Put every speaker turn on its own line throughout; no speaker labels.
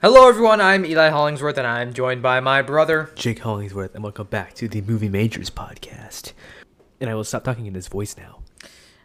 Hello, everyone. I'm Eli Hollingsworth, and I'm joined by my brother.
Jake Hollingsworth, and welcome back to the Movie Majors podcast. And I will stop talking in this voice now.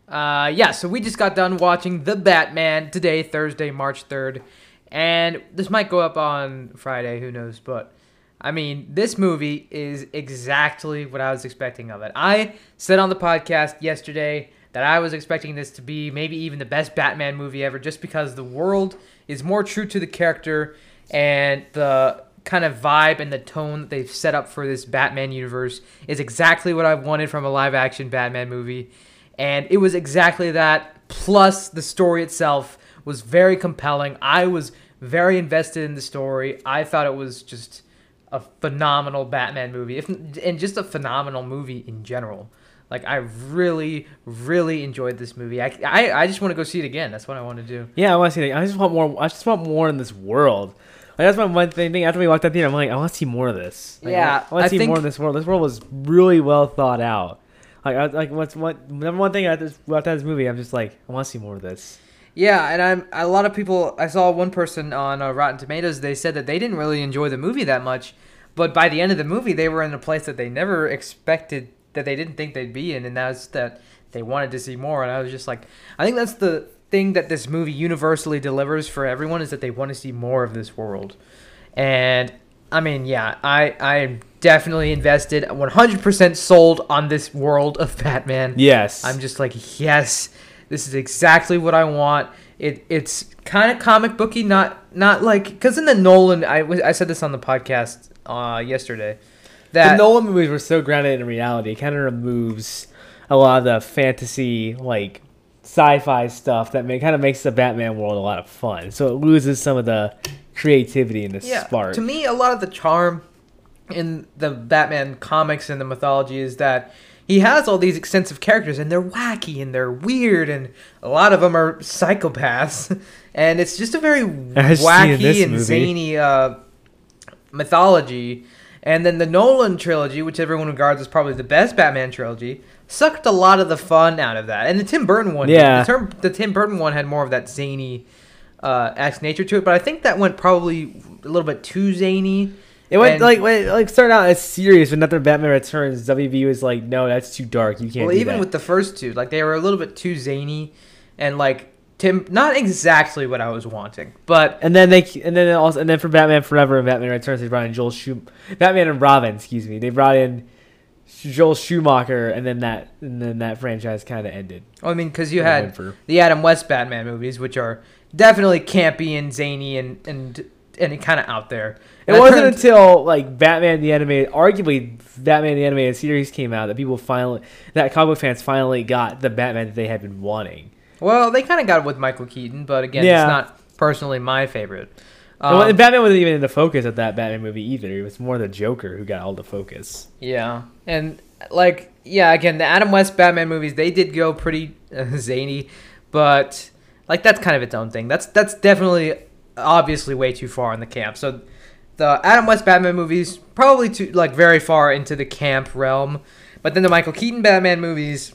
Uh, yeah, so we just got done watching The Batman today, Thursday, March 3rd. And this might go up on Friday, who knows. But, I mean, this movie is exactly what I was expecting of it. I said on the podcast yesterday that I was expecting this to be maybe even the best Batman movie ever, just because the world is more true to the character and the kind of vibe and the tone that they've set up for this Batman universe is exactly what I wanted from a live action Batman movie. And it was exactly that, plus the story itself was very compelling. I was very invested in the story. I thought it was just a phenomenal Batman movie, if, and just a phenomenal movie in general. Like I really, really enjoyed this movie. I, I, I just want to go see it again. That's what I want to do.
Yeah, I want to see it. I just want more. I just want more in this world. Like that's my one thing. After we walked out theater, I'm like, I want to see more of this. Like,
Yeah,
I want to see
think-
more of this world. This world was really well thought out. Like, I, like what's what number one thing after this, after this movie? I'm just like, I want to see more of this.
Yeah, and I'm a lot of people. I saw one person on uh, Rotten Tomatoes. They said that they didn't really enjoy the movie that much, but by the end of the movie, they were in a place that they never expected that they didn't think they'd be in, and that's that they wanted to see more. And I was just like, I think that's the thing that this movie universally delivers for everyone is that they want to see more of this world. And I mean, yeah, I I am definitely invested, 100% sold on this world of Batman.
Yes,
I'm just like, yes, this is exactly what I want. It it's kind of comic booky, not not like because in the Nolan, I I said this on the podcast uh, yesterday
the Nolan movies were so grounded in reality. It kind of removes a lot of the fantasy, like sci-fi stuff that may, kind of makes the Batman world a lot of fun. So it loses some of the creativity and the
yeah,
spark.
to me, a lot of the charm in the Batman comics and the mythology is that he has all these extensive characters and they're wacky and they're weird and a lot of them are psychopaths and it's just a very
As seen in this
wacky and
movie.
zany uh, mythology. And then the Nolan trilogy, which everyone regards as probably the best Batman trilogy, sucked a lot of the fun out of that. And the Tim Burton one,
Yeah.
the, term, the Tim Burton one had more of that zany uh, nature to it, but I think that went probably a little bit too zany.
It went
And-
like when, like started out as serious, but after Batman Returns, WB was like, "No, that's too dark. You can't."
well, even
that."
with the first two, like they were a little bit too zany, and like Tim, not exactly what I was wanting, but
and then they and then also and then for Batman Forever and Batman Returns, they brought in Joel Schum- Batman and Robin. Excuse me, they brought in Joel Schumacher, and then that and then that franchise kind of ended.
well, I mean, because you had
for-
the Adam West Batman movies, which are definitely campy and zany and and and kind of out there.
It
And I
wasn't
turned-
until like Batman the animated, arguably Batman the animated series came out that people finally, that comic fans finally got the Batman that they had been wanting.
Well, they kind of got it with Michael Keaton, but again,
Yeah.
it's not personally my favorite. Um,
Batman wasn't even in the focus of that Batman movie either. It was more the Joker who got all the focus.
Yeah, and like yeah, again, the Adam West Batman movies they did go pretty uh, zany, but like that's kind of its own thing. That's that's definitely obviously way too far in the camp. So the Adam West Batman movies probably too like very far into the camp realm, but then the Michael Keaton Batman movies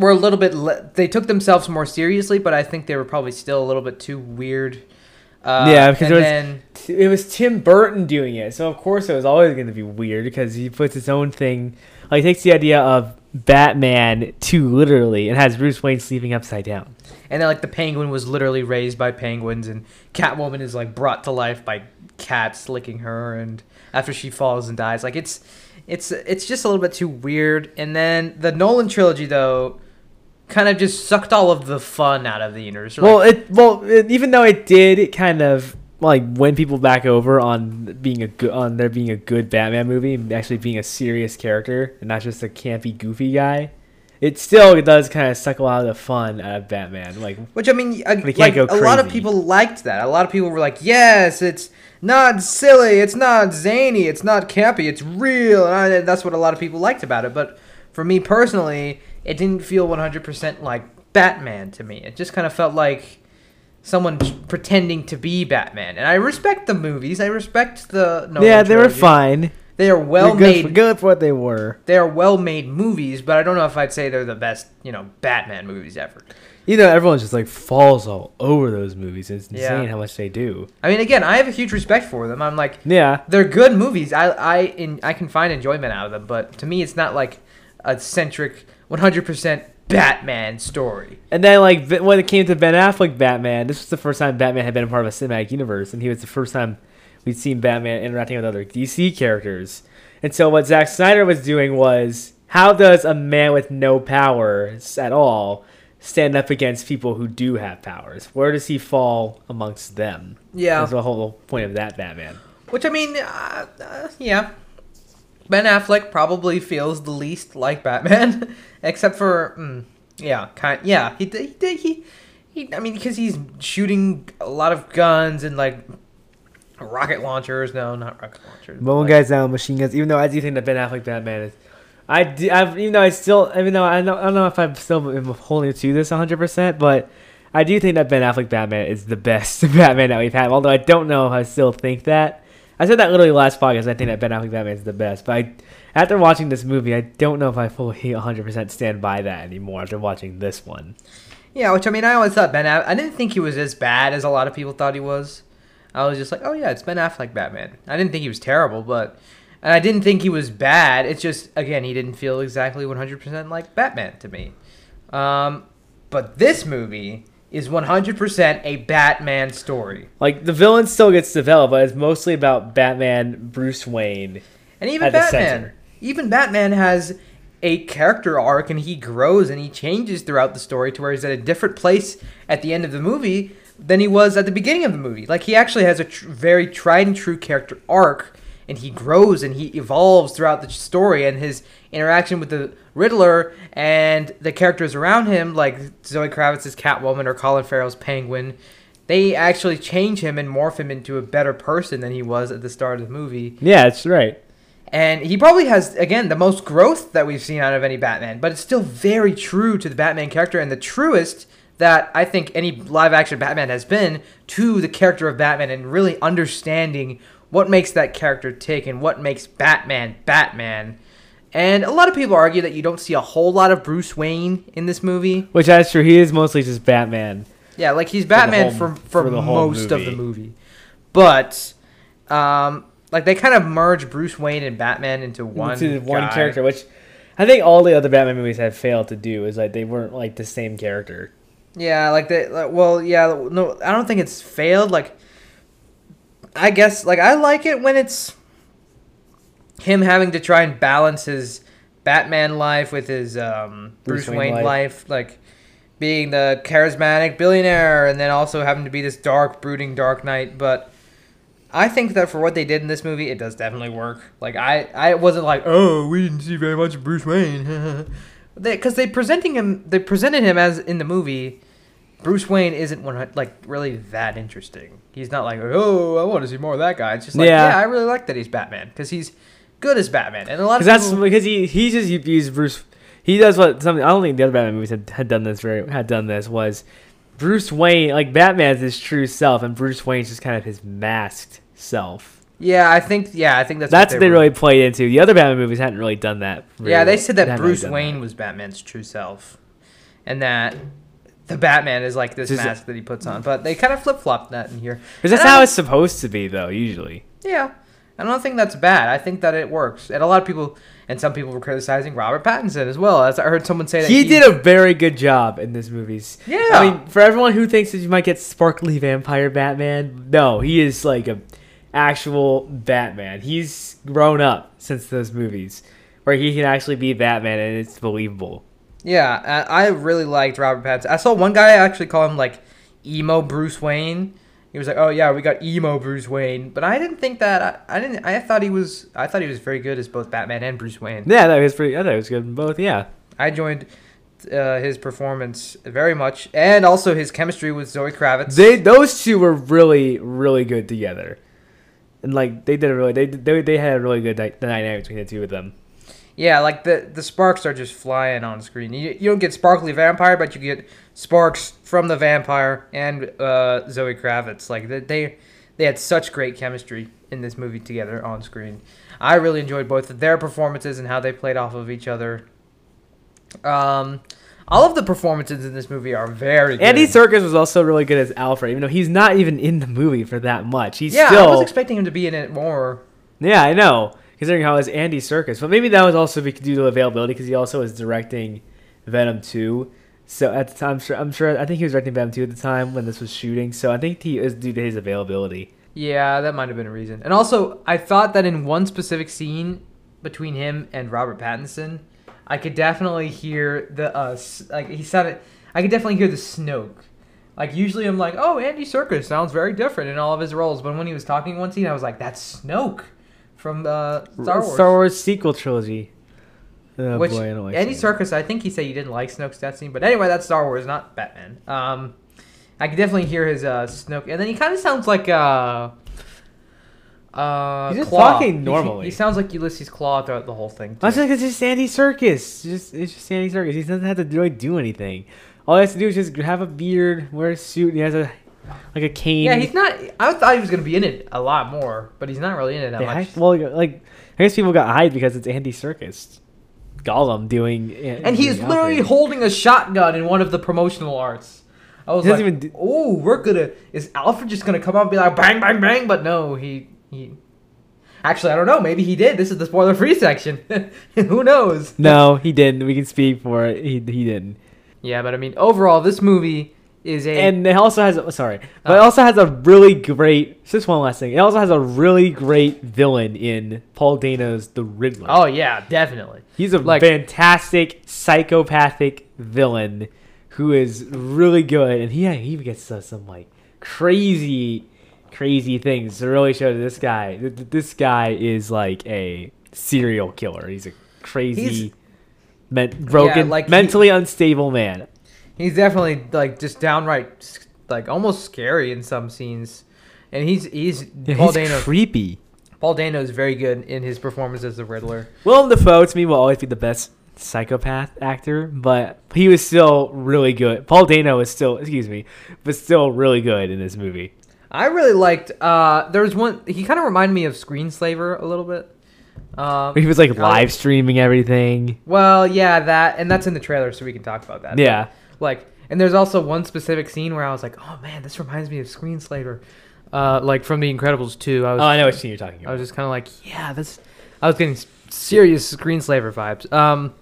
were a little bit le- they took themselves more seriously, but I think they were probably still a little bit too weird. Uh,
Yeah, because
and
there was-
then
It was Tim Burton doing it, so of course it was always going to be weird because he puts his own thing. Like he takes the idea of Batman too literally and has Bruce Wayne sleeping upside down.
And then like the penguin was literally raised by penguins, and Catwoman is like brought to life by cats licking her, and after she falls and dies, like it's it's it's just a little bit too weird. And then the Nolan trilogy though, kind of just sucked all of the fun out of the universe. Like,
Well, it well it, even though it did it kind of like win people back over on being a good on there being a good Batman movie, and actually being a serious character and not just a campy goofy guy. It still does kind of suck a lot of the fun out of Batman. Like
Which I mean,
can't
like
go
a lot of people liked that. A lot of people were like, "Yes, it's not silly, it's not zany, it's not campy, it's real." And I, that's what a lot of people liked about it. But for me personally, it didn't feel 100% like Batman to me. It just kind of felt like someone pretending to be Batman. And I respect the movies. I respect the Nolan
yeah, they were fine.
They are well
good
made.
for, good for what they were.
They are well made movies, but I don't know if I'd say they're the best, you know, Batman movies ever.
You know, everyone just like falls all over those movies. It's
Yeah.
insane how much they do.
I mean, again, I have a huge respect for them. I'm like,
Yeah.
they're good movies. I I in, I can find enjoyment out of them, but to me, it's not like a centric 100% Batman story.
And then, like, when it came to Ben Affleck Batman, this was the first time Batman had been a part of a cinematic universe, and he was the first time we'd seen Batman interacting with other DC characters. And so, what Zack Snyder was doing was, how does a man with no powers at all stand up against people who do have powers? Where does he fall amongst them?
Yeah.
That's the whole point of that Batman.
Which I mean, uh, uh, yeah. Ben Affleck probably feels the least like Batman, except for, mm, yeah, kind, yeah. He he he, he, he I mean, because he's shooting a lot of guns and like rocket launchers. No, not rocket launchers.
Mowing
like-
guys down, machine guns. Even though I do think that Ben Affleck Batman is, I do, I've, even though I still, even though I don't, I don't know if I'm still am holding to this 100, percent but I do think that Ben Affleck Batman is the best Batman that we've had. Although I don't know if I still think that. I said that literally last podcast. I think that Ben Affleck Batman is the best, but I, after watching this movie, I don't know if I fully 100 percent stand by that anymore after watching this one.
Yeah, which I mean, I always thought Ben. Aff- I didn't think he was as bad as a lot of people thought he was. I was just like, oh yeah, it's Ben Affleck Batman. I didn't think he was terrible, but and I didn't think he was bad. It's just again, he didn't feel exactly 100% like Batman to me. Um, but this movie is 100% a Batman story,
Like the villain still gets developed, but it's mostly about Batman, Bruce Wayne.
and even
At
Batman, even Batman has a character arc, and he grows and he changes throughout the story to where he's at a different place at the end of the movie than he was at the beginning of the movie. Like he actually has a tr- very tried and true character arc, and he grows and he evolves throughout the story. And his interaction with the Riddler and the characters around him, like Zoe Kravitz's Catwoman or Colin Farrell's Penguin, they actually change him and morph him into a better person than he was at the start of the movie.
Yeah, that's right.
And he probably has, again, the most growth that we've seen out of any Batman, but it's still very true to the Batman character and the truest that I think any live action Batman has been to the character of Batman and really understanding what makes that character tick and what makes Batman Batman. And a lot of people argue that you don't see a whole lot of Bruce Wayne in this movie.
Which that's true. He is mostly just Batman.
Yeah, like he's Batman
whole-
for for,
for
most of the
movie.
movie, but um, like they kind of merge Bruce Wayne and Batman into one
to one
guy.
character, which I think all the other Batman movies have failed to do. Is like they weren't like the same character.
Yeah, like they. Like, well, yeah, no, I don't think it's failed. Like, I guess like I like it when it's him having to try and balance his Batman life with his um, Bruce,
Bruce
Wayne,
Wayne
life.
life.
like being the charismatic billionaire, and then also having to be this dark, brooding Dark Knight. But I think that for what they did in this movie, it does definitely work. Like I, I wasn't like, oh, we didn't see very much of Bruce Wayne, because they, presenting him, they presented him as in the movie. Bruce Wayne isn't one like really that interesting. He's not like, oh, I want to see more of that guy. It's just like,
Yeah.
yeah, I really like that he's Batman because he's good as Batman, and a lot of
Because that's because he he just used Bruce. He does what something I don't think the other Batman movies had, had done this very had done this was Bruce Wayne like Batman's his true self and Bruce Wayne's just kind of his masked self.
yeah, I think, yeah, I think that's
That's what they
were-
really played into. The other Batman movies hadn't really done that.
Yeah, they said that
really
Bruce Wayne
that.
was Batman's true self, and that the Batman is like this mask that he puts on. But they kind of flip flopped that in here.
Because that's how it's supposed to be, though. Usually,
Yeah, I don't think that's bad. I think that it works, and a lot of people and some people were criticizing Robert Pattinson as well. As I heard someone say that
he did a very good job in this movies.
Yeah.
I mean, for everyone who thinks that you might get sparkly vampire Batman, no, he is like a actual Batman. He's grown up since those movies, where he can actually be Batman and it's believable.
Yeah, I I really liked Robert Pattinson. I saw one guy actually call him like emo Bruce Wayne. He was like, "Oh yeah, we got emo Bruce Wayne," but I didn't think that. I, I didn't. I thought he was. I thought he was very good as both Batman and Bruce Wayne.
Yeah, that was pretty. I thought it was good in both. Yeah,
I joined uh, his performance very much, and also his chemistry with Zoe Kravitz.
they those two were really really good together, and like they did a really they they, they had a really good dy- dynamic between the two of them.
Yeah, like the the sparks are just flying on screen. You, you don't get sparkly vampire, but you get sparks from the vampire and uh, Zoe Kravitz. Like they, they they had such great chemistry in this movie together on screen. I really enjoyed both of their performances and how they played off of each other. Um, All of the performances in this movie are very good.
Andy Serkis was also really good as Alfred, even though he's not even in the movie for that much. He's
yeah,
still
I was expecting him to be in it more.
Yeah, I know. Considering how it was Andy Serkis, but maybe that was also due to availability because he also was directing Venom two. So at the time, I'm sure, I'm sure I think he was directing Venom two at the time when this was shooting. So I think he is due to his availability.
Yeah, that might have been a reason. And also, I thought that in one specific scene between him and Robert Pattinson, I could definitely hear the uh like he sounded. I could definitely hear the Snoke. Like usually, I'm like, oh, Andy Serkis sounds very different in all of his roles. But when he was talking one scene, I was like, that's Snoke from uh, Star Wars.
Star Wars sequel trilogy. Oh
Which
boy, I don't like
Andy Serkis, I think he said he didn't like Snoke's death scene, but anyway, that's Star Wars, not Batman. Um, I can definitely hear his uh, Snoke, and then he kind of sounds like uh, uh,
He's just
Klaue.
talking
He-
normally.
He, sounds like Ulysses Klaue throughout the whole thing.
That's
too.
like it's just Andy Serkis. Just it's just Andy Serkis. He doesn't have to really do anything. All he has to do is just have a beard, wear a suit, and he has a like a cane.
Yeah, he's not. I thought he was gonna be in it a lot more, but he's not really in it that
They
much.
hyped- well, like I guess people got hyped because it's Andy Serkis, Gollum doing.
And he's literally holding a shotgun in one of the promotional arts. I was like,
do-
"Oh, we're gonna." Is Alfred just gonna come out and be like, "Bang, bang, bang"? But no, he he. Actually, I don't know. Maybe he did. This is the spoiler-free section. Who knows?
No, he didn't. We can speak for it. He he didn't.
Yeah, but I mean, overall, this movie is a.
And it also has a- sorry, but it
Oh.
also has a really great. Just one last thing. It also has a really great villain in Paul Dano's The Riddler.
oh yeah, definitely.
He's a
Like-
fantastic psychopathic villain who is really good, and he he even gets uh, some like crazy, crazy things to really show that this guy, th- th- this guy is like a serial killer. He's a crazy, men- broken,
like he-
mentally unstable man.
He's definitely like just downright like almost scary in some scenes, and he's he's
Yeah,
Paul
he's
Dano.
creepy.
Paul Dano is very good in his performance as the Riddler.
Willem Dafoe to me will always be the best psychopath actor, but he was still really good. Paul Dano is still, excuse me, but still really good in this movie.
I really liked. Uh, there was one. He kind of reminded me of Screenslaver a little bit. Um,
He was like live streaming everything.
Well, yeah, that and that's in the trailer, so we can talk about that.
Yeah.
Like, and there's also one specific scene where I was like, "Oh man, this reminds me of Screenslaver," uh, like from The Incredibles 2. I was,
Oh, I know what scene you're talking about.
I was just kind of like, "Yeah, this." I was getting serious Screenslaver vibes. Um,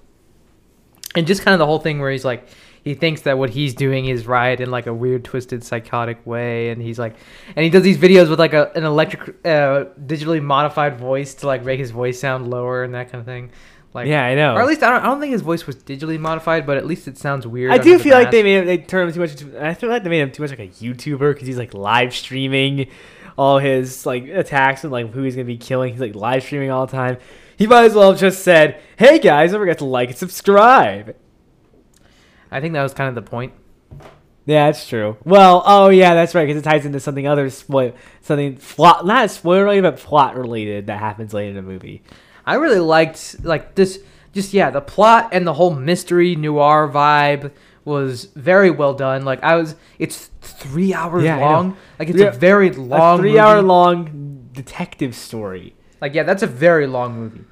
and just kind of the whole thing where he's like, he thinks that what he's doing is right in like a weird, twisted, psychotic way, and he's like, and he does these videos with like a an electric, uh, digitally modified voice to like make his voice sound lower and that kind of thing. Like,
yeah, I know.
or at least I don't, I don't think his voice was digitally modified, but at least it sounds weird.
I do
the
feel like they made him, they turned him too much. Into, I feel like they made him too much like a YouTuber because he's like live streaming all his like attacks and like who he's gonna be killing. He's like live streaming all the time. He might as well have just said, "Hey guys, don't forget to like and subscribe."
I think that was kind of the point.
Yeah, that's true. Well, oh yeah, that's right because it ties into something other spoil, something plot, not spoiler related, but plot related that happens later in the movie.
I really liked like this. Just yeah, the plot and the whole mystery noir vibe was very well done. Like I was, it's three hours
Yeah,
long. Like it's
Three-
a very long,
a three-hour
movie.
long detective story.
Like yeah, that's a very long movie.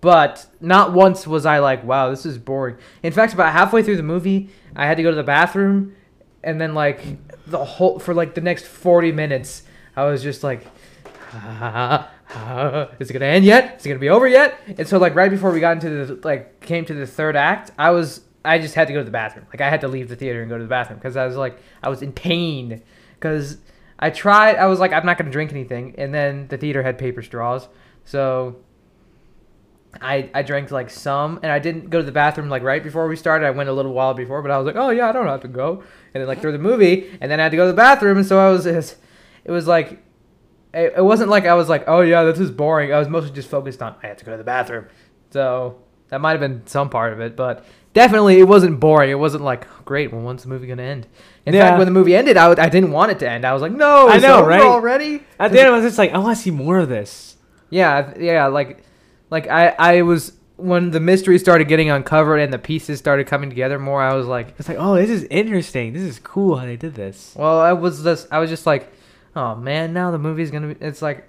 But not once was I like, wow, this is boring. In fact, about halfway through the movie, I had to go to the bathroom, and then like the whole for like the next forty minutes, I was just like, ah, is it gonna end yet? Is it gonna be over yet? And so like right before we got into the like came to the third act, I was I just had to go to the bathroom. Like I had to leave the theater and go to the bathroom because I was like I was in pain because I tried. I was like I'm not gonna drink anything, and then the theater had paper straws, so I I drank like some, and I didn't go to the bathroom like right before we started. I went a little while before, but I was like, oh yeah, I don't have to go. And then like through the movie, and then I had to go to the bathroom, and so I was, it was like, it, it wasn't like I was like, oh yeah, this is boring. I was mostly just focused on I have to go to the bathroom. So that might have been some part of it, but definitely it wasn't boring. It wasn't like great. Well, when's the movie gonna end? In
Yeah.
fact, when the movie ended, I, I didn't want it to end. I was like, no,
I know, right?
Already
At the end, I was just like, I want to see more of this.
yeah, yeah, like, like I, I was when the mystery started getting uncovered and the pieces started coming together more. I was like,
It's like, oh, this is interesting. This is cool how they did this.
well, I was just, I was just like, oh man, now the movie's gonna be. It's like,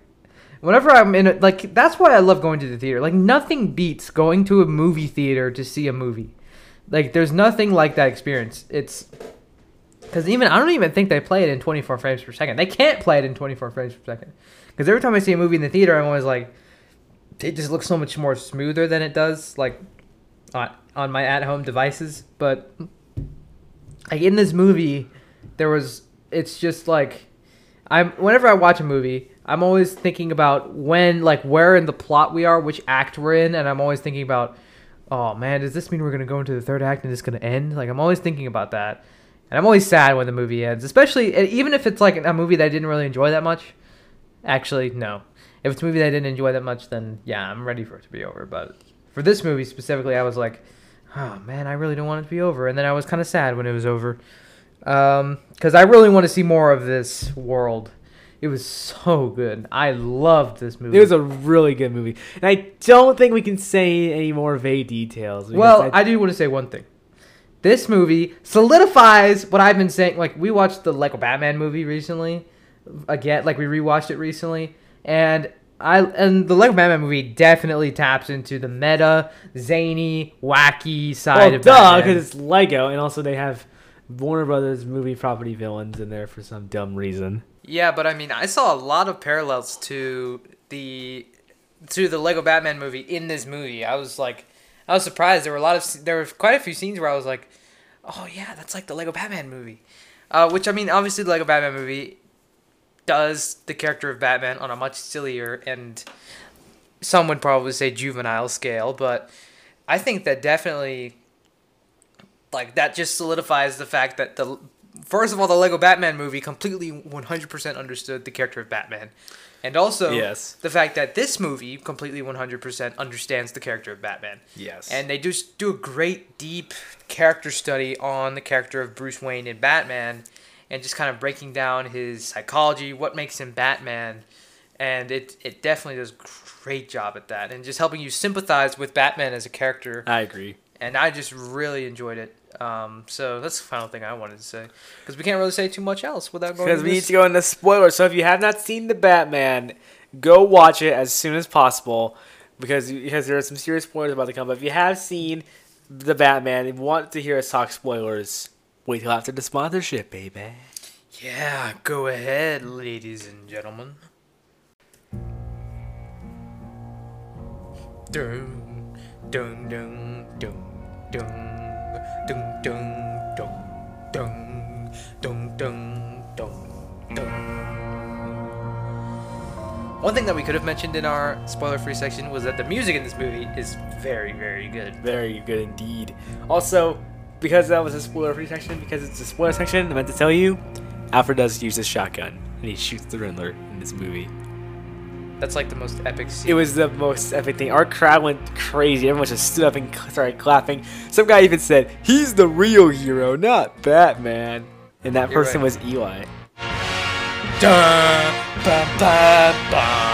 whenever I'm in it, like that's why I love going to the theater. Like nothing beats going to a movie theater to see a movie. Like there's nothing like that experience. It's because even I don't even think they play it in 24 frames per second. They can't play it in 24 frames per second. Because every time I see a movie in the theater, I'm always like, it just looks so much more smoother than it does like on on my at home devices. But like in this movie, there was it's just like I'm whenever I watch a movie, I'm always thinking about when like where in the plot we are, which act we're in, and I'm always thinking about, oh man, does this mean we're gonna go into the third act and it's gonna end? Like I'm always thinking about that, and I'm always sad when the movie ends, especially even if it's like a movie that I didn't really enjoy that much. Actually, no. If it's a movie that I didn't enjoy that much, then yeah, I'm ready for it to be over. But for this movie specifically, I was like, oh man, I really don't want it to be over, and then I was kind of sad when it was over Um, because I really want to see more of this world. It was so good. I loved this movie.
It was a really good movie, and I don't think we can say any more vague details.
well, I, do want to say one thing. This movie solidifies what I've been saying. Like we watched the Lego Batman movie recently, again. Like we rewatched it recently, and I and the Lego Batman movie definitely taps into the meta, zany, wacky side
well,
of
duh,
Batman.
because it's Lego, and also they have Warner Brothers movie property villains in there for some dumb reason.
Yeah, but I mean, I saw a lot of parallels to the to the Lego Batman movie in this movie. I was like, I was surprised. There were a lot of there were quite a few scenes where I was like, oh yeah, that's like the Lego Batman movie. Uh, which I mean, obviously, the Lego Batman movie does the character of Batman on a much sillier and some would probably say juvenile scale, but I think that definitely like that just solidifies the fact that the first of all the Lego Batman movie completely 100% understood the character of Batman. And also
Yes.
the fact that this movie completely 100% understands the character of Batman.
Yes.
And they just do a great deep character study on the character of Bruce Wayne in Batman and just kind of breaking down his psychology, what makes him Batman. And it it definitely does a great job at that and just helping you sympathize with Batman as a character
I agree.
and I just really enjoyed it. Um, so that's the final thing I wanted to say because we can't really say too much else without going.
Because we need to go into spoilers. So if you have not seen the Batman, go watch it as soon as possible because because there are some serious spoilers about to come. But if you have seen the Batman and want to hear us talk spoilers, wait till after the sponsorship, baby.
Yeah, go ahead, ladies and gentlemen. Dun dun dun dun dun dun dun dun dun dun dun dun dun. One thing that we could have mentioned in our spoiler-free section was that the music in this movie is very, very good.
Very good indeed. Also, because that was a spoiler-free section, because it's a spoiler section, I meant to tell you, Alfred does use his shotgun and he shoots the Riddler in this movie.
That's like the most epic scene.
It was the most epic thing. Our crowd went crazy. Everyone just stood up and started clapping. Some guy even said, "He's the real hero, not Batman." And that
You're
person
right.
was Eli.
Dun, ba, ba, ba.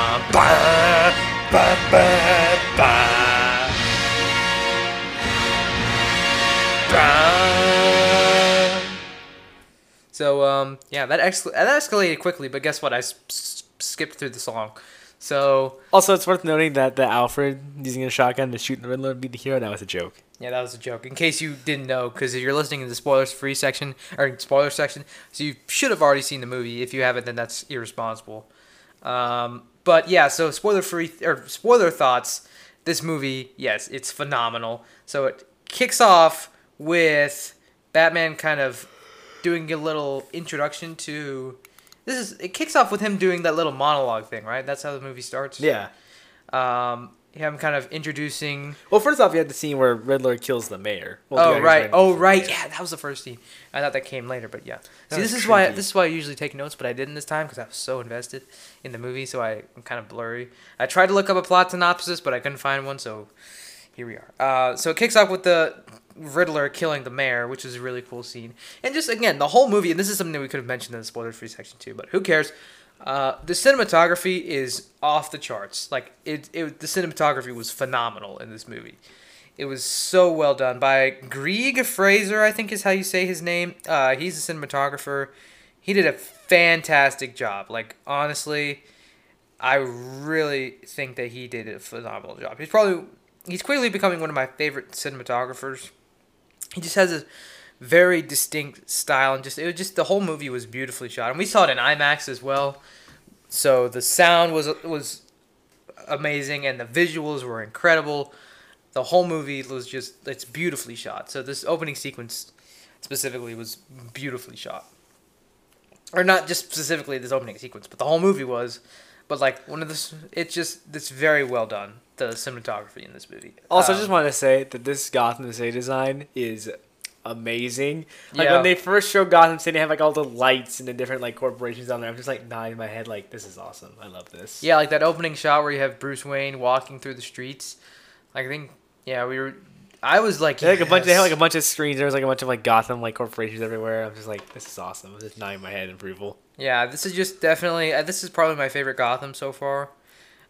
So um yeah that escal- that escalated quickly, but guess what? I s- s- skipped through the song. So
Also, it's worth noting that the Alfred using a shotgun to shoot the Riddler to be the hero, that was a joke.
yeah, that was a joke. In case you didn't know, because if you're listening to the spoilers free section or spoiler section, so you should have already seen the movie. If you haven't, then that's irresponsible. Um, but yeah, so spoiler free or spoiler thoughts. This movie, yes, it's phenomenal. So it kicks off with Batman kind of doing a little introduction to. This is it kicks off with him doing that little monologue thing, right? That's how the movie starts.
Yeah.
Um, him kind of introducing
Well, first off, you had the scene where Riddler kills the mayor. Well,
oh right, oh right, yeah, that was the first scene. I thought that came later, but yeah. See,
was
this is why this is why I usually take notes, but I didn't this time because I was so invested in the movie, so I, I'm kind of blurry. I tried to look up a plot synopsis, but I couldn't find one, so here we are. Uh, so it kicks off with the Riddler killing the mayor, which is a really cool scene, and just again the whole movie. And this is something that we could have mentioned in the spoiler-free section too, but who cares? Uh, the cinematography is off the charts. Like it, it, the cinematography was phenomenal in this movie. It was so well done by Greig Fraser, I think is how you say his name. Uh, he's a cinematographer. He did a fantastic job. Like honestly, I really think that he did a phenomenal job. He's probably he's quickly becoming one of my favorite cinematographers. He just has a very distinct style and just it was just the whole movie was beautifully shot. And we saw it in IMAX as well. So the sound was was amazing and the visuals were incredible. The whole movie was just it's beautifully shot. So this opening sequence specifically was beautifully shot. Or not just specifically this opening sequence but the whole movie was. But like one of this it's just it's very well done the cinematography in this movie
Also, I
Um,
just want to say that this Gotham City design is amazing. Like
Yeah.
when they first showed Gotham City, they have like all the lights and the different like corporations on there. I'm just like nodding my head, like this is awesome. I love this.
Yeah, like that opening shot where you have Bruce Wayne walking through the streets. Like I think, yeah, we were. I was like,
had, like a bunch. They had like a bunch of screens. There was like a bunch of like Gotham like corporations everywhere. I'm just like, this is awesome. I'm just nodding my head in approval.
yeah, this is just definitely. Uh, this is probably my favorite Gotham so far.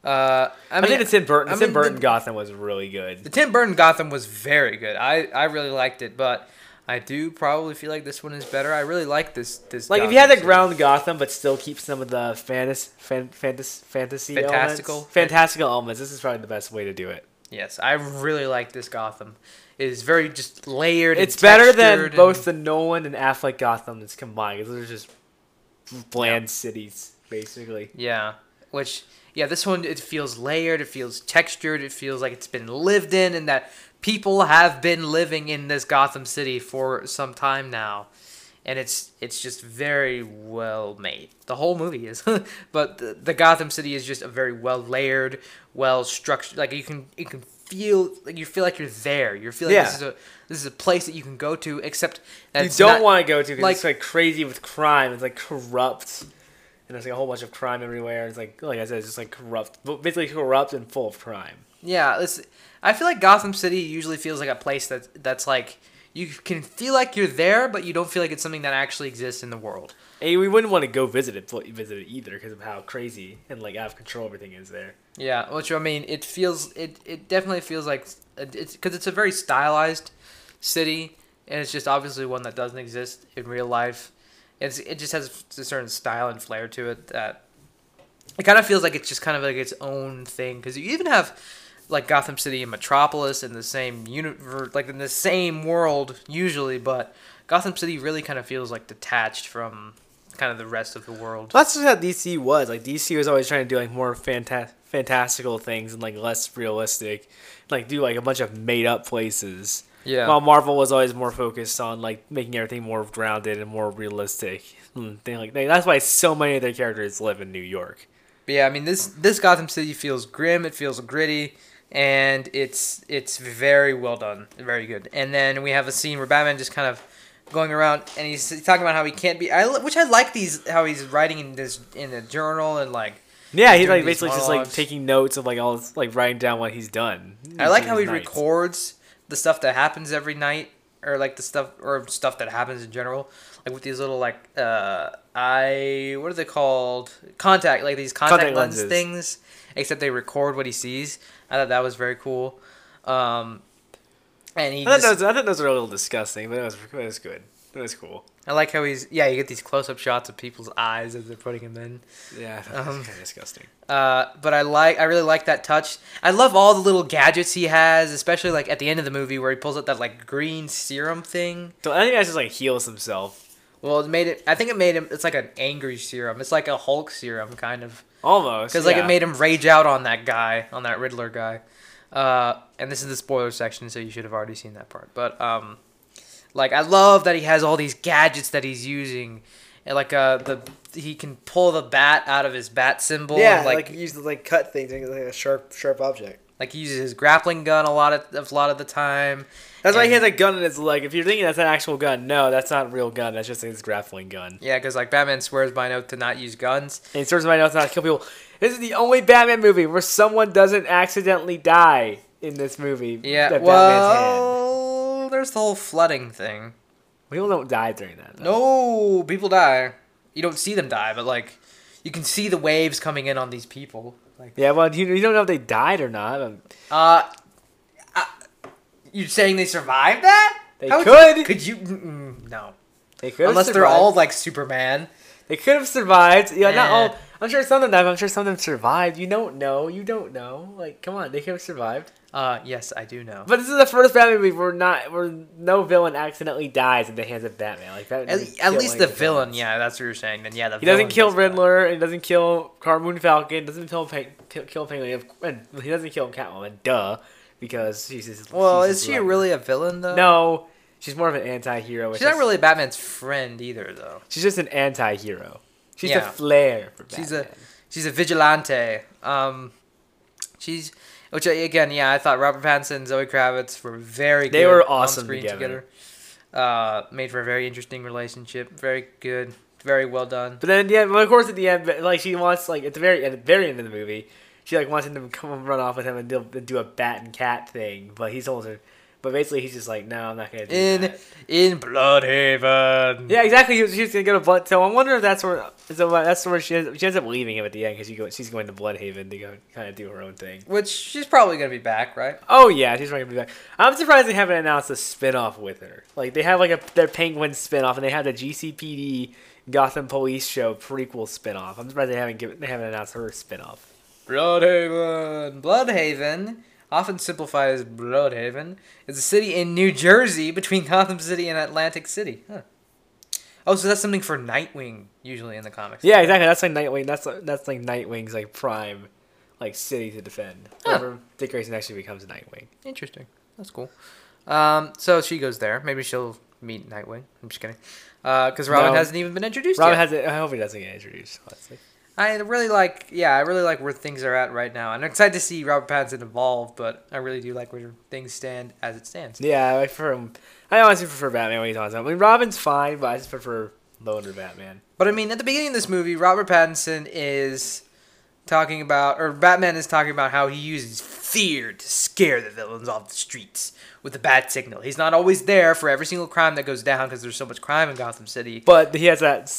Uh, I
I,
mean,
think the Tim Burton.
I
The Tim Burton
the-
Gotham was really good.
the Tim Burton Gotham was very good. I I really liked it, but I do probably feel like this one is better. I really like this this.
Like if you had
the
ground Gotham, but still keep some of the fantasy, fan, fantasy, fantasy
Fantastical.
elements, fantastical elements. This is probably the best way to do it.
Yes, I really like this Gotham. It is very just layered. and
It's better than
textured
both
and-
the Nolan and Affleck Gotham that's combined. Those are just bland cities, basically.
Yeah, which yeah, this one it feels layered, it feels textured, it feels like it's been lived in, and that people have been living in this Gotham City for some time now, and it's it's just very well made. The whole movie is, but the, the Gotham City is just a very well layered, well structured. Like you can you can feel like you feel like you're there. You feel like
Yeah.
this is a this is a place that you can go to, except that
You don't want to go to because
like-
it's like crazy with crime. It's like corrupt, and there's like a whole bunch of crime everywhere. It's like like I said, it's just like corrupt, basically corrupt and full of crime.
Yeah, it's, I feel like Gotham City usually feels like a place that that's like you can feel like you're there, but you don't feel like it's something that actually exists in the world.
And we wouldn't want to go visit it, visit it either, because of how crazy and like out of control everything is there.
Yeah, which I mean, it feels it it definitely feels like it's because it's a very stylized city, and it's just obviously one that doesn't exist in real life. It's it just has a certain style and flair to it that it kind of feels like it's just kind of like its own thing because you even have like Gotham City and Metropolis in the same universe, like in the same world usually, but Gotham City really kind of feels like detached from kind of the rest of the world.
That's just how DC was. Like DC was always trying to do like more fanta- fantastical things and like less realistic, like do like a bunch of made up places.
Yeah.
While Marvel was always more focused on like making everything more grounded and more realistic. Hmm, Thing like that's why so many of their characters live in New York.
But yeah, I mean this this Gotham City feels grim, it feels gritty, and it's it's very well done, very good. And then we have a scene where Batman just kind of going around and he's talking about how he can't be. I which I like these how he's writing in this in a journal and like.
Yeah, he's like basically just like taking notes of like all this, like writing down what he's done.
I like how he
Nice.
records the stuff that happens every night, or like the stuff or stuff that happens in general, like with these little like uh I what are they called? Contact like these contact,
Contact
lens
lenses.
things. Except they record what he sees. I thought that was very cool. Um, and he
I thought,
just,
those, I thought those were a little disgusting, but it was it was good. It was cool.
I like how he's yeah you get these close up shots of people's eyes as they're putting him in.
Yeah, that was
Um,
kind of disgusting.
Uh, but I like, I really like that touch. I love all the little gadgets he has, especially like at the end of the movie where he pulls out that like green serum thing.
So I think that just like heals himself
Well, it made it. I think it made him. It's like an angry serum. It's like a Hulk serum kind of,
almost
because like
yeah.
it made him rage out on that guy, on that Riddler guy. Uh, and this is the spoiler section, so you should have already seen that part. But um, like I love that he has all these gadgets that he's using, and like uh the he can pull the bat out of his bat symbol.
Yeah,
and,
like, use the like cut things like a sharp sharp object.
Like he uses his grappling gun a lot of a lot of the time.
That's why he has a gun in his leg. If you're thinking that's an actual gun, no, that's not a real gun. That's just his grappling gun.
Yeah, because like Batman swears by oath to not use guns.
And he somebody else not to not kill people. This is the only Batman movie where someone doesn't accidentally die in this movie.
Yeah,
hand.
Well, there's the whole flooding thing.
People don't die during that. though.
No, people die. You don't see them die, but like you can see the waves coming in on these people. Like,
Yeah, well, you, you don't know if they died or not. Um,
uh, uh you saying they survived that?
They
How
could.
You, could you? No,
They could
unless they're all like Superman.
They could have survived. Yeah, not
Eh.
all. I'm sure some of them. I'm sure some of them survived. You don't know. You don't know. Like, come on, they could have survived.
Uh, yes, I do know.
But this is the first Batman movie where not where no villain accidentally dies in the hands of Batman. Like that.
At, at least the villain, yeah, that's what you're saying. Then yeah, the
He doesn't kill
does.
Riddler. He doesn't kill Carmine Falcone. Doesn't kill Pe- kill- kill Penguin. He doesn't kill Catwoman. Duh, because she's his.
Well,
she's
is she really a villain though?
No, she's more of an anti-hero.
she's not
is-
really Batman's friend either, though.
She's just an anti-hero. She's
Yeah.
a flair for Batman.
She's a she's a vigilante. Um, she's which uh, again, yeah, I thought Robert Pattinson and Zoe Kravitz were very. Good.
They were
on
awesome
screen
together.
Uh, made for a very interesting relationship. Very good. Very well done.
But then, yeah, well, of course, at the end, like she wants, like at the very, at the very end of the movie, she like wants him to come run off with him and do, and do a bat and cat thing. But he told her, but basically, he's just like, no, I'm not gonna do
In
that.
in Blüdhaven.
Yeah, exactly. He was, she was gonna go to Blood. So I wonder if that's where, so that's where she ends, she ends up leaving him at the end because go, she's going to Blüdhaven to go kind of do her own thing.
Which she's probably gonna be back, right?
Oh yeah, she's probably gonna be back. I'm surprised they haven't announced a spin-off with her. Like they have like a their Penguin spin-off and they have the GCPD Gotham Police Show prequel spin-off. I'm surprised they haven't given they haven't announced her spin-off.
Blüdhaven. Blüdhaven, often simplified as Bludhaven, is a city in New Jersey between Gotham City and Atlantic City. Huh. Oh, so that's something for Nightwing usually in the comics.
Yeah, exactly. That's like Nightwing. That's that's like Nightwing's like prime like city to defend.
Huh.
Whenever Dick Grayson actually becomes Nightwing.
Interesting. That's cool. Um, so she goes there. Maybe she'll meet Nightwing. I'm just kidding. Because Robin
No.
hasn't even been introduced
Robin
yet.
has it. I hope he doesn't get introduced. Honestly.
I really like, yeah, I really like where things are at right now. And I'm excited to see Robert Pattinson evolve, but I really do like where things stand as it stands.
Yeah, I prefer him. I honestly prefer Batman when he's on. I mean, Robin's fine, but I just prefer loner Batman.
But I mean, at the beginning of this movie, Robert Pattinson is talking about, or Batman is talking about how he uses fear to scare the villains off the streets with the bat signal. He's not always there for every single crime that goes down because there's so much crime in Gotham City.
But he has that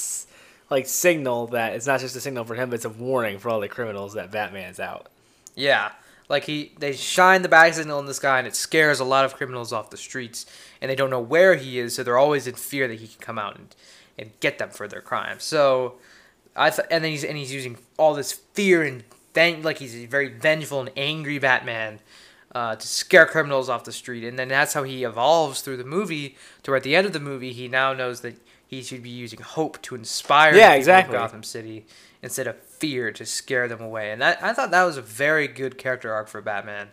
like signal that it's not just a signal for him, but it's a warning for all the criminals that Batman's out.
Yeah. Like he they shine the bat signal in the sky and it scares a lot of criminals off the streets and they don't know where he is, so they're always in fear that he can come out and, and get them for their crimes. So I th- and then he's and he's using all this fear and like he's a very vengeful and angry Batman uh, to scare criminals off the street, and then that's how he evolves through the movie. To where at the end of the movie, he now knows that he should be using hope to inspire
Yeah, exactly.
Gotham City instead of fear to scare them away. And that I thought that was a very good character arc for Batman,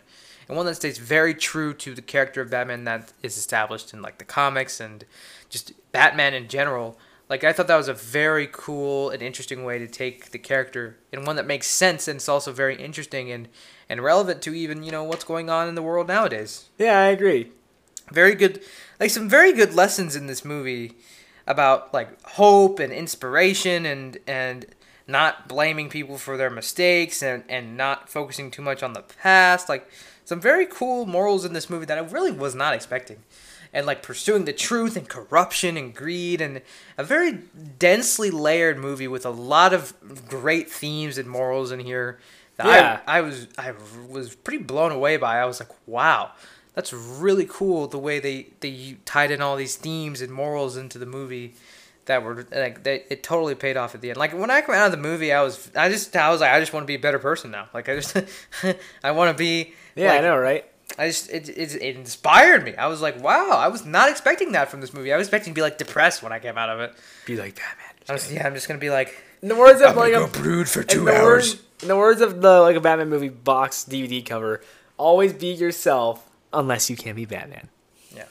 and one that stays very true to the character of Batman that is established in like the comics and just Batman in general. Like I thought that was a very cool and interesting way to take the character and one that makes sense and it's also very interesting and and relevant to even you know what's going on in the world nowadays.
Yeah, I agree.
Very good, like some very good lessons in this movie about like hope and inspiration and and not blaming people for their mistakes and and not focusing too much on the past. Like some very cool morals in this movie that I really was not expecting. And like pursuing the truth and corruption and greed and a very densely layered movie with a lot of great themes and morals in here. That
Yeah.
I, I was I was pretty blown away by. I was like, wow, that's really cool the way they they tied in all these themes and morals into the movie that were like they, it totally paid off at the end. Like when I came out of the movie, I was I just I was like I just want to be a better person now. Like I just I want to be
Yeah,
like,
I know, right?
I just it, it it inspired me. I was like, wow, I was not expecting that from this movie. I was expecting to be like depressed when I came out of it.
Be like Batman.
I was, yeah, I'm just gonna be like
In the words of I'm
like
a
brood for
in
two
the
hours.
Words, in the words of the like a Batman movie box DVD cover, always be yourself unless you can be Batman.
Yeah,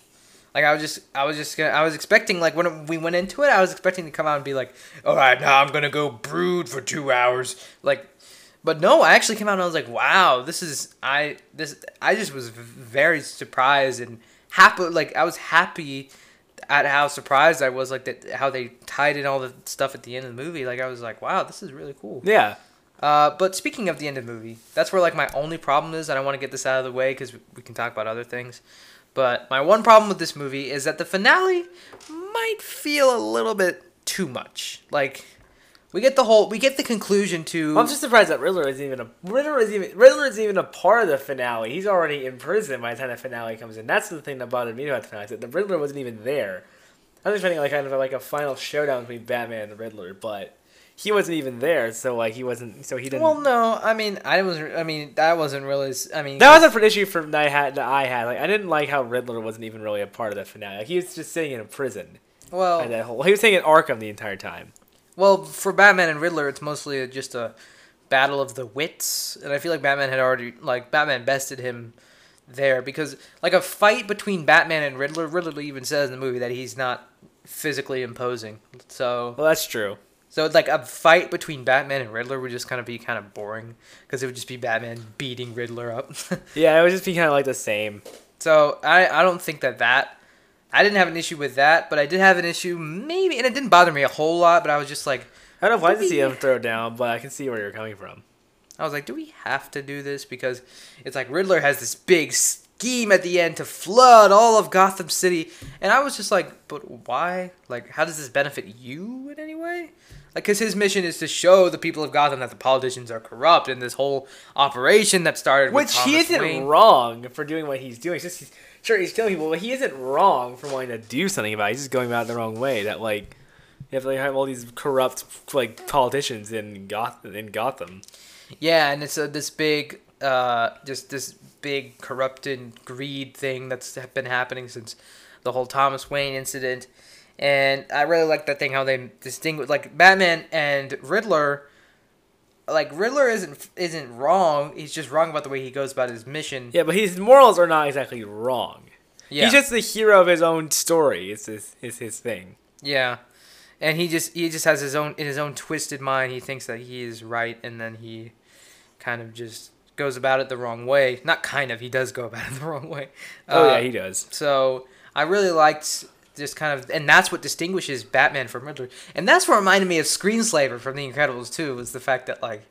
like I was just, I was just gonna, I was expecting like when we went into it, I was expecting to come out and be like, all right, now I'm gonna go brood for two hours, like, but no, I actually came out and I was like, wow, this is, I, this, I just was very surprised and happy, like I was happy at how surprised I was, like that, how they tied in all the stuff at the end of the movie. Like I was like, wow, this is really cool.
Yeah.
Uh, but speaking of the end of the movie, that's where like my only problem is, and I want to get this out of the way because we can talk about other things. But my one problem with this movie is that the finale might feel a little bit too much. Like we get the whole, we get the conclusion to.
I'm just surprised that Riddler is even a Riddler is even Riddler is even a part of the finale. He's already in prison by the time the finale comes in. That's the thing that bothered me about the finale. is that The Riddler wasn't even there. I was expecting like kind of like a final showdown between Batman and the Riddler, but he wasn't even there, so like he wasn't, so he didn't.
Well, no, I mean, I was, I mean, that wasn't really. I mean,
that was a issue from that I had. That I had. Like I didn't like how Riddler wasn't even really a part of that finale. Like he was just sitting in a prison.
well,
And that whole, he was sitting in Arkham the entire time.
well, for Batman and Riddler, it's mostly just a battle of the wits, and I feel like Batman had already, like, Batman bested him there because, like, a fight between Batman and Riddler, Riddler even says in the movie that he's not physically imposing, so.
Well, that's true.
So like a fight between Batman and Riddler would just kind of be kind of boring because it would just be Batman beating Riddler up.
Yeah, it would just be kind of like the same.
so I I don't think that that I didn't have an issue with that, but I did have an issue maybe, and it didn't bother me a whole lot. But I was just like,
I don't know if I didn't see him throw down, but I can see where you're coming from.
I was like, do we have to do this? Because it's like Riddler has this big scheme at the end to flood all of Gotham City, and I was just like, but why? Like, how does this benefit you in any way? Because his mission is to show the people of Gotham that the politicians are corrupt, and this whole operation that started with
Which he isn't
Wayne-
wrong for doing what he's doing. It's just he's, sure he's killing people, but he isn't wrong for wanting to do something about it. He's just going about it the wrong way. That like you have to like, have all these corrupt like politicians in Gotham. In Gotham.
Yeah, and it's a, this big, uh, just this big corrupted greed thing that's been happening since the whole Thomas Wayne incident. And I really like that thing how they distinguish like Batman and Riddler. Like Riddler isn't isn't wrong. He's just wrong about the way he goes about his mission.
Yeah, but his morals are not exactly wrong.
Yeah,
He's just the hero of his own story. It's his, it's his thing.
yeah, and he just he just has his own in his own twisted mind. He thinks that he is right, and then he kind of just goes about it the wrong way. Not kind of, he does go about it the wrong way.
Oh
Uh,
yeah, he does.
So I really liked just kind of, and that's what distinguishes Batman from Riddler, and that's what reminded me of Screenslaver from The Incredibles too. Was the fact that like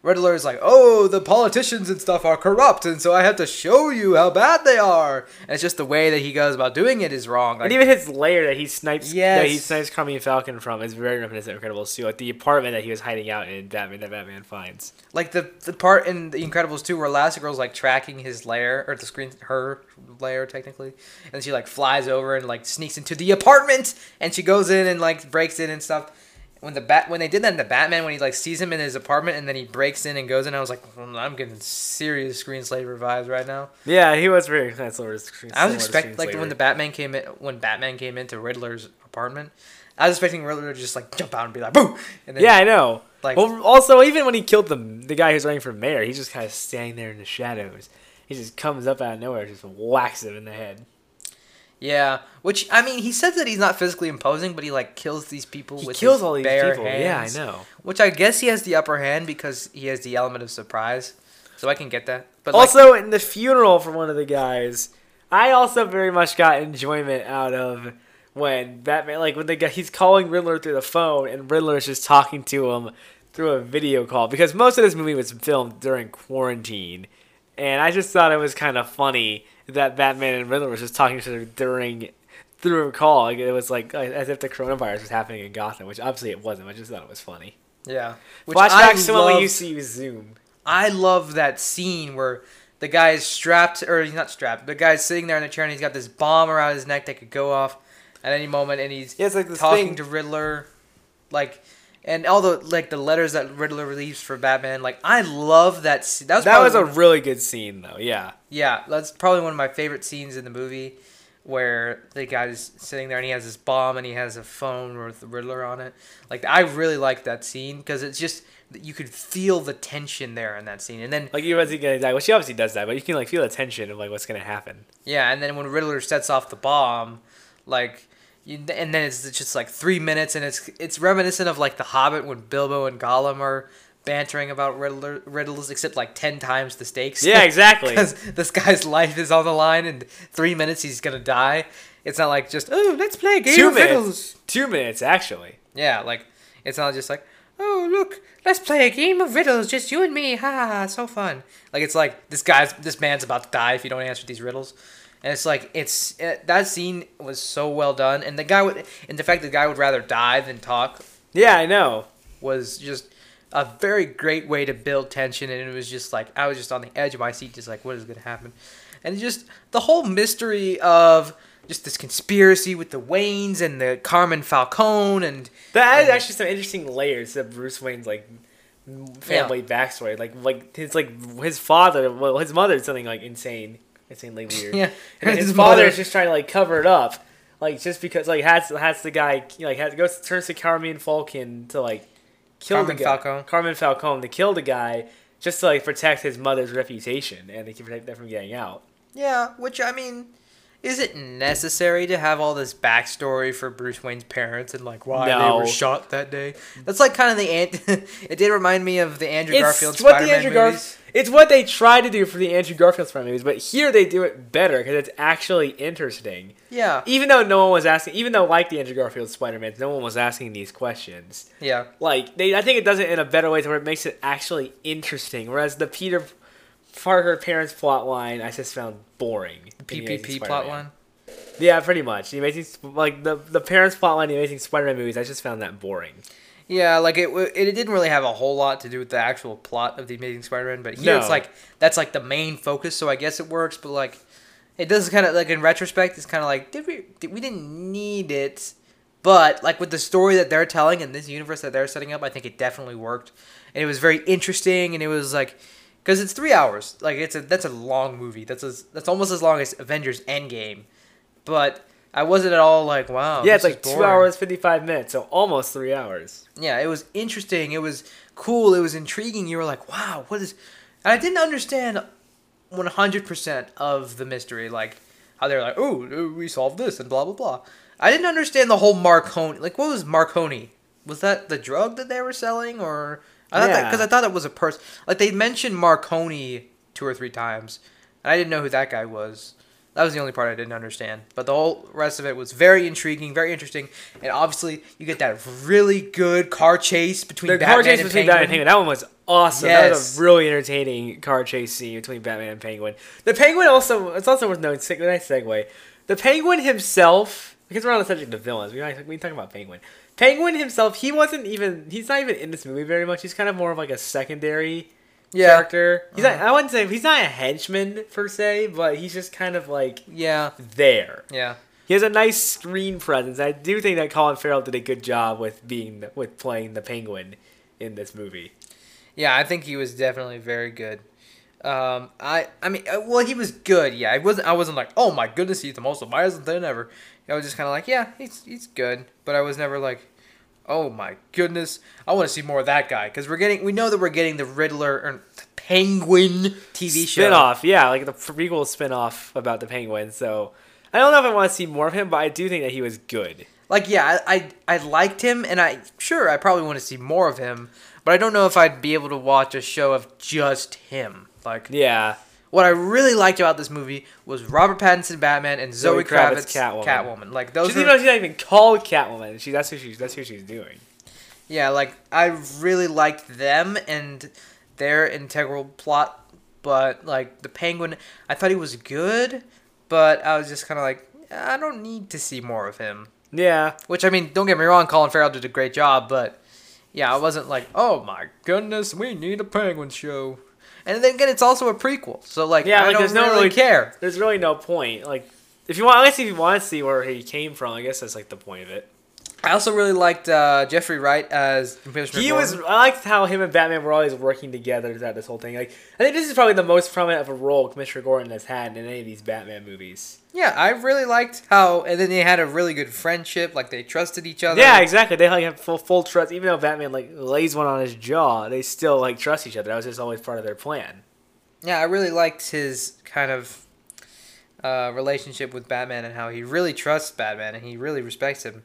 Riddler is like, oh, the politicians and stuff are corrupt, and so I have to show you how bad they are. And it's just the way that he goes about doing it is wrong. Like,
and even his lair that he snipes, that he snipes Carmine Falcon from is very reminiscent of Incredibles too. Like the apartment that he was hiding out in Batman that Batman finds.
like the the part in The Incredibles too where Elastigirl's like tracking his lair or the screen her lair technically, and she like flies over and like sneaks into the apartment and she goes in and like breaks in and stuff. When the bat when they did that in the Batman when he like sees him in his apartment and then he breaks in and goes in, I was like, "Hmm, I'm getting serious screenslaver vibes right now.
Yeah, he was very that's of screen-
I was expecting like when the Batman came in when Batman came into Riddler's apartment, I was expecting Riddler to just like jump out and be like, "Boo!" And then,
Yeah, I know.
Like-
well, also even when he killed the the guy who's running for mayor, he's just kind of standing there in the shadows. He just comes up out of nowhere, just whacks him in the head.
Yeah, which I mean, he says that he's not physically imposing, but he like kills these people
He
with
kills all these
bare
people.
hands.
Yeah, I know.
Which I guess he has the upper hand because he has the element of surprise, so I can get that. But like,
also, in the funeral for one of the guys, I also very much got enjoyment out of when Batman, like when the guy he's calling Riddler through the phone, and Riddler is just talking to him through a video call because most of this movie was filmed during quarantine, and I just thought it was kind of funny that Batman and Riddler was just talking to each other during through a call. Like it was like as if the coronavirus was happening in Gotham, which obviously it wasn't. I just thought it was funny.
yeah, which
Flashbacks to when we used to use Zoom.
I love that scene where the guy is strapped, or he's not strapped. The guy's sitting there in the chair and he's got this bomb around his neck that could go off at any moment, and he's
Yeah, it's like
talking
thing-
to Riddler, like, and all the like the letters that Riddler leaves for Batman. Like, I love that. Scene. That was
That was a really good scene, though. Yeah.
yeah. That's probably one of my favorite scenes in the movie, where the guy's sitting there and he has this bomb and he has a phone with the Riddler on it. Like, I really like that scene because it's just you could feel the tension there in that scene, and then
Like, you was he gonna die? Well, she obviously does die, but you can like feel the tension of like what's gonna happen.
Yeah, and then when Riddler sets off the bomb, like, you, and then it's just like three minutes, and it's it's reminiscent of like The Hobbit when Bilbo and Gollum are bantering about Riddler riddles, except like ten times the stakes.
Yeah, exactly.
Because this guy's life is on the line, and three minutes he's gonna die. It's not like just oh let's play a game
Two
of
minutes.
riddles.
Two minutes actually.
Yeah, like it's not just like oh look let's play a game of riddles just you and me ha ha ha so fun. Like it's like this guy's this man's about to die if you don't answer these riddles. And it's like it's uh, that scene was so well done, and the guy would, and the fact the guy would rather die than talk
Yeah, I know.
was just a very great way to build tension, and it was just like I was just on the edge of my seat, just like what is gonna happen, and just the whole mystery of just this conspiracy with the Waynes and the Carmen Falcone and
That is actually some interesting layers of Bruce Wayne's like family backstory. Like like his like his father, well his mother is something like insane, insanely weird.
yeah,
And his,
his
father
mother-
is just trying to like cover it up, like just because like has has the guy like has goes turns to Carmine Falcon to like kill
Carmen
the guy,
Falcone.
Carmen Falcone to kill the guy just to like protect his mother's reputation and they can protect that from getting out.
Yeah, which I mean, is it necessary to have all this backstory for Bruce Wayne's parents and like why they were shot that day? That's like kind of the ant. it did remind me of the Andrew Garfield
it's what
Spider-Man
the Andrew
movies.
It's what they try to do for the Andrew Garfield Spider Man movies, but here they do it better because it's actually interesting.
Yeah,
Even though no one was asking, even though like the Andrew Garfield Spider Man, no one was asking these questions.
yeah,
Like they, I think it does it in a better way to where it makes it actually interesting. Whereas the Peter Parker parents plot line, I just found boring. The
PPP
Spider-Man.
plot line.
Yeah, pretty much. The amazing, like the the parents plot line, the Amazing Spider-Man movies, I just found that boring.
Yeah, like it, it didn't really have a whole lot to do with the actual plot of the Amazing Spider-Man, but here it's like that's like the main focus. So I guess it works, but like it does kind of like in retrospect, it's kind of like did we did, we didn't need it, but like with the story that they're telling and this universe that they're setting up, I think it definitely worked, and it was very interesting, and it was like because it's three hours, like it's a that's a long movie. That's as that's almost as long as Avengers Endgame, but. I wasn't at all like, wow.
yeah, it's like two hours fifty five minutes, so almost three hours.
yeah, it was interesting. It was cool. It was intriguing. You were like, wow, what is. And I didn't understand 100% of the mystery. Like, how they're like, oh, we solved this and blah, blah, blah. I didn't understand the whole Maroni. Like, what was Maroni? Was that the drug that they were selling? Or. I thought that
Yeah.
Because I thought it was a person. Like, they mentioned Maroni two or three times. And I didn't know who that guy was. That was the only part I didn't understand. But the whole rest of it was very intriguing, very interesting, and obviously you get that really good car chase between
The
Batman
car chase
and
between
Penguin.
Batman and Penguin, that one was awesome. Yes. That was a really entertaining car chase scene between Batman and Penguin. The Penguin also, it's also worth noting, nice segue. The Penguin himself, because we're on the subject of villains, we we talk about Penguin. Penguin himself, he wasn't even, he's not even in this movie very much. He's kind of more of like a secondary
Yeah,
character. He's not, I wouldn't say, he's not a henchman per se, but he's just kind of like
yeah,
there.
yeah.
He has a nice screen presence. I do think that Colin Farrell did a good job with being with playing the Penguin in this movie.
Yeah, I think he was definitely very good. Um, I, I mean, uh, well, he was good. Yeah, I wasn't. I wasn't like, oh my goodness, he's the most amazing thing ever. I was just kind of like, yeah, he's he's good. But I was never like, oh my goodness, I want to see more of that guy because we're getting. We know that we're getting the Riddler or the Penguin TV show.
Spin-off, yeah, like the prequel spin-off about the Penguin. So I don't know if I want to see more of him, but I do think that he was good.
Like, yeah, I, I I liked him, and I sure I probably want to see more of him. But I don't know if I'd be able to watch a show of just him. Like,
Yeah,
What I really liked about this movie was Robert Pattinson Batman and Zoe,
Zoe Kravitz,
Kravitz,
Catwoman.
Catwoman. Like those
she's
are,
even, she's not even called Catwoman. She that's who she's that's who she's doing.
yeah, like I really liked them and their integral plot. But like the Penguin, I thought he was good, but I was just kind of like, I don't need to see more of him.
Yeah,
Which I mean, don't get me wrong, Colin Farrell did a great job, but yeah, I wasn't like, oh my goodness, we need a Penguin show. And then again, it's also a prequel, so like,
Yeah,
I
like,
don't
there's no
really
really-
care.
there's really no point. Like if you want, I guess if you want to see where he came from, I guess that's like the point of it.
I also really liked uh, Jeffrey Wright as Commissioner
He
Gordon.
was. I liked how him and Batman were always working together throughout this whole thing. Like, I think this is probably the most prominent of a role Commissioner Gordon has had in any of these Batman movies.
Yeah, I really liked how, and then they had a really good friendship. Like they trusted each other.
Yeah, exactly. They like have full full trust. Even though Batman like lays one on his jaw, they still like trust each other. That was just always part of their plan.
yeah. I really liked his kind of uh, relationship with Batman and how he really trusts Batman and he really respects him.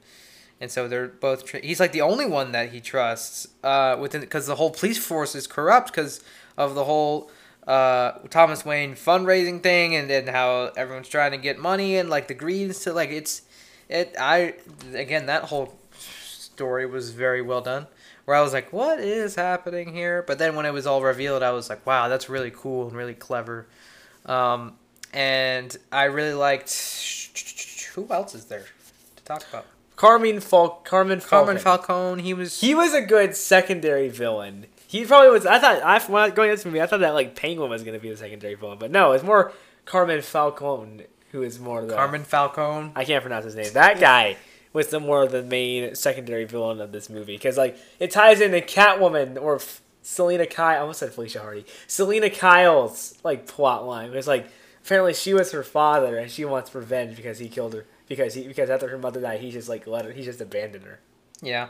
And so they're both. Tr- he's like the only one that he trusts uh, within because the whole police force is corrupt because of the whole uh, Thomas Wayne fundraising thing and, and how everyone's trying to get money and like the greens stuff. Like it's it. I again that whole story was very well done. Where I was like, what is happening here? But then when it was all revealed, I was like, wow, that's really cool and really clever. Um, and I really liked. Who else is there to talk about?
Carmine Fal Carmen
Carmen
Falcon.
Falcone. He was.
He was a good secondary villain. He probably was. I thought I when I was going into this movie, I thought that like Penguin was gonna be the secondary villain, but no, it's more Carmen Falcone who is more of the
Carmen Falcone.
I can't pronounce his name. That guy was the more of the main secondary villain of this movie because like it ties into Catwoman or F- Selina Kyle. I almost said Felicia Hardy. Selina Kyle's like plot line. It's like apparently she was her father and she wants revenge because he killed her because he because after her mother died he just like let her he just abandoned her.
Yeah.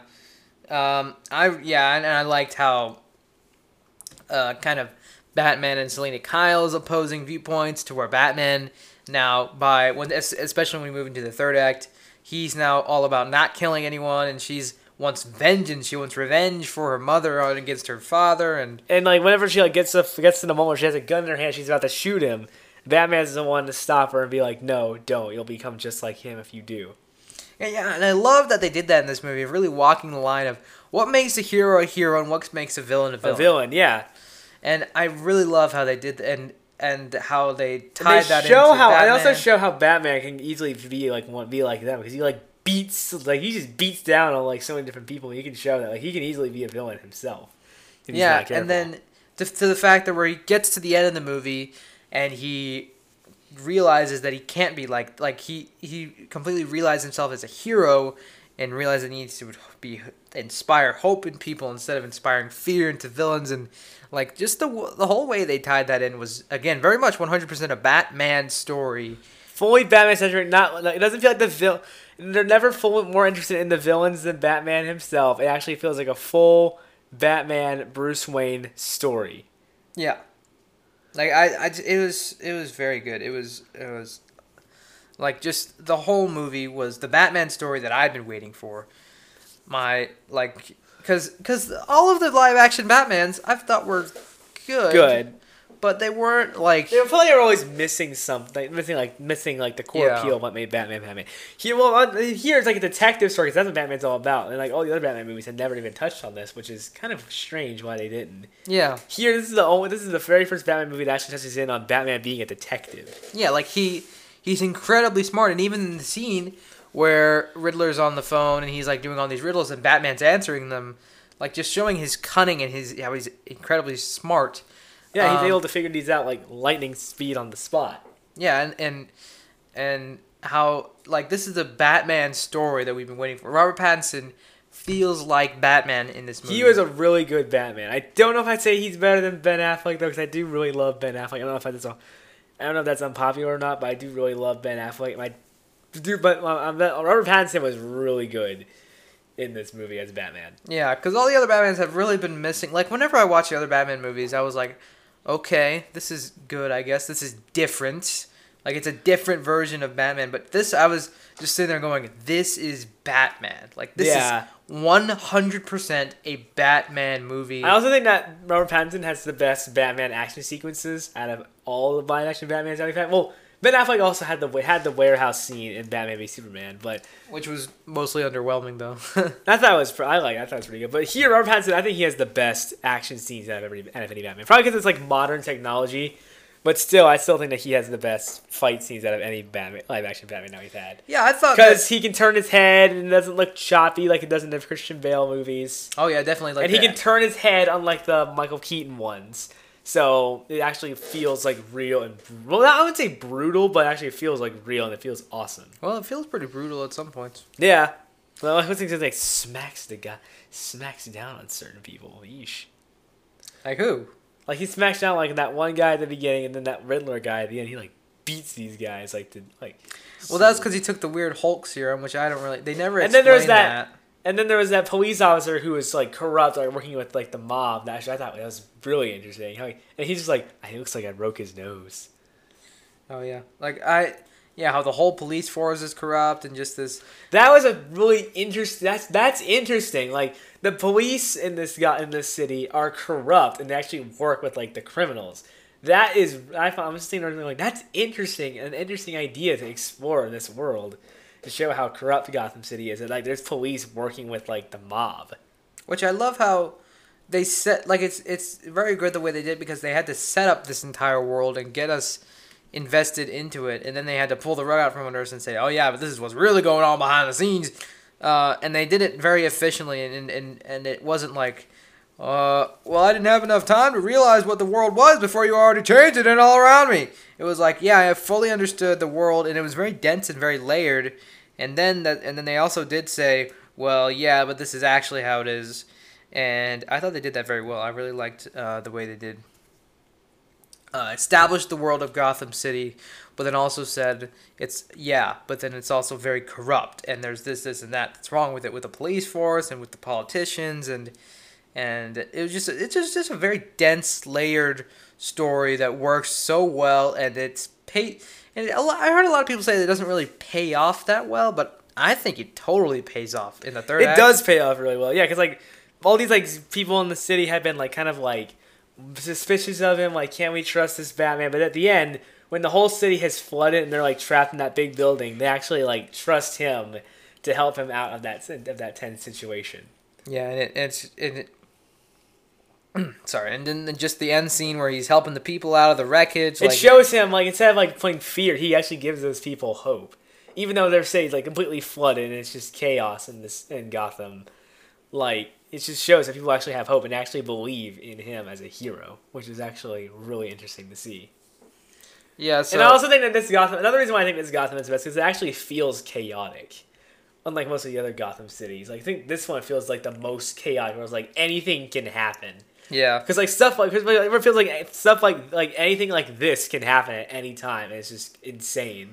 Um, I yeah, and, and I liked how uh, kind of Batman and Selina Kyle's opposing viewpoints to where Batman now by when especially when we move into the third act, he's now all about not killing anyone, and she's wants vengeance. She wants revenge for her mother against her father, and
And like whenever she like gets to, gets to the moment where she has a gun in her hand, she's about to shoot him. Batman's the one to stop her and be like, "No, don't. You'll become just like him if you do."
Yeah, yeah, and I love that they did that in this movie, of really walking the line of what makes a hero a hero and what makes a villain a villain.
A
villain.
yeah.
And I really love how they did and and how they
And
tied
they
that
show
into
how
Batman.
and also show how Batman can easily be like be like them because he like beats like he just beats down on like so many different people. He can show that like he can easily be a villain himself.
yeah, and then to, to the fact that where he gets to the end of the movie and he realizes that he can't be like like he he completely realized himself as a hero and realized that he needs to be inspire hope in people instead of inspiring fear into villains and like just the the whole way they tied that in was again very much 100% a Batman story.
fully Batman centric. Not like, it doesn't feel like the villain. They're never full more interested in the villains than Batman himself. It actually feels like a full Batman Bruce Wayne story.
Yeah. Like I, I it was it was very good. It was it was like just the whole movie was the Batman story that I've been waiting for. My like cuz cuz all of the live action Batmans I've thought were good.
Good.
But they weren't like
They feel like they were always missing something, missing like missing like the core
Yeah.
appeal of what made Batman Batman. Here, well, uh, here it's like a detective story because that's what Batman's all about, and like all the other Batman movies had never even touched on this, which is kind of strange why they didn't.
yeah.
Here, this is the only, this is the very first Batman movie that actually touches in on Batman being a detective.
Yeah, like he he's incredibly smart and even in the scene where Riddler's on the phone and he's like doing all these riddles and Batman's answering them, like just showing his cunning and his how he's incredibly smart.
Yeah, he's
Um,
able to figure these out like lightning speed on the spot.
Yeah, and and and how like this is the Batman story that we've been waiting for. Robert Pattinson feels like Batman in this movie.
He was a really good Batman. I don't know if I'd say he's better than Ben Affleck though, because I do really love Ben Affleck. I don't know if that's a, I don't know if that's unpopular or not, but I do really love Ben Affleck. My, do but Robert Pattinson was really good in this movie as Batman.
Yeah, because all the other Batmans have really been missing. Like whenever I watch the other Batman movies, I was like, okay, this is good. I guess this is different. Like it's a different version of Batman. But this, I was just sitting there going, this is Batman. Like this
Yeah.
is one hundred percent a Batman movie.
I also think that Robert Pattinson has the best Batman action sequences out of all the live action Batmans that we've had. Well, Ben Affleck also had the had the warehouse scene in Batman v Superman, but
which was mostly underwhelming though.
I thought it was I like I thought it was pretty good. But here, Robert Pattinson, I think he has the best action scenes out of every out of any Batman. Probably because it's like modern technology, but still, I still think that he has the best fight scenes out of any Batman live action Batman that we've had.
yeah, I thought
Because
that-
he can turn his head and it doesn't look choppy like it does in the Christian Bale movies,
Oh yeah, definitely. Like
and he can turn his head unlike the Michael Keaton ones. So it actually feels like real and well, I would say brutal, but actually it feels like real and it feels awesome.
Well, it feels pretty brutal at some points.
Yeah. Well, I was thinking like smacks the guy, smacks down on certain people. Yeesh.
Like who?
Like he smacks down like that one guy at the beginning, and then that Riddler guy at the end. He like beats these guys like to like.
Well, that's because he took the weird Hulk serum, which I don't really. They never.
And then there's
explained
that- And then there was that police officer who was like corrupt, like working with like the mob. That I thought that was really interesting. How he, and he's just like, ah, it looks like I broke his nose.
Oh yeah, like I, yeah, how the whole police force is corrupt and just this.
That was a really interesting. That's that's interesting. Like the police in this in this city are corrupt and they actually work with like the criminals. That is, I found I'm just thinking like that's interesting, an interesting idea to explore in this world, to show how corrupt Gotham City is. And like there's police working with like the mob.
Which I love how they set like it's it's very good the way they did because they had to set up this entire world and get us invested into it, and then they had to pull the rug out from under us and say, "Oh yeah, but this is what's really going on behind the scenes," uh, and they did it very efficiently, and and and it wasn't like Uh, well, I didn't have enough time to realize what the world was before you already changed it and all around me. It was like, yeah, I fully understood the world, and it was very dense and very layered. And then that, and then they also did say, well, yeah, but this is actually how it is. And I thought they did that very well. I really liked uh, the way they did. Uh, established the world of Gotham City, but then also said it's yeah, but then it's also very corrupt, and there's this, this, and that that's wrong with it, with the police force and with the politicians, and and it was just it's just just a very dense, layered story that works so well, and it's pay. And I heard a lot of people say that it doesn't really pay off that well, but I think it totally pays off in the third.
It
act.
does pay off really well. Yeah, because like all these like people in the city have been like kind of like suspicious of him. Like, can we trust this Batman? But at the end, when the whole city has flooded and they're like trapped in that big building, they actually like trust him to help him out of that of that tense situation.
Yeah, and it, it's and it, sorry, and then just the end scene where he's helping the people out of the wreckage.
It
like,
shows him like instead of like playing fear, he actually gives those people hope, even though they're say like completely flooded and it's just chaos in this in Gotham. Like it just shows that people actually have hope and actually believe in him as a hero, which is actually really interesting to see.
yeah. So
and I also think that this Gotham. Another reason why I think this Gotham is best is it actually feels chaotic, unlike most of the other Gotham cities. Like, I think this one feels like the most chaotic. Where it's like anything can happen.
Yeah,
Because like stuff like it feels like stuff like like anything like this can happen at any time. It's just insane.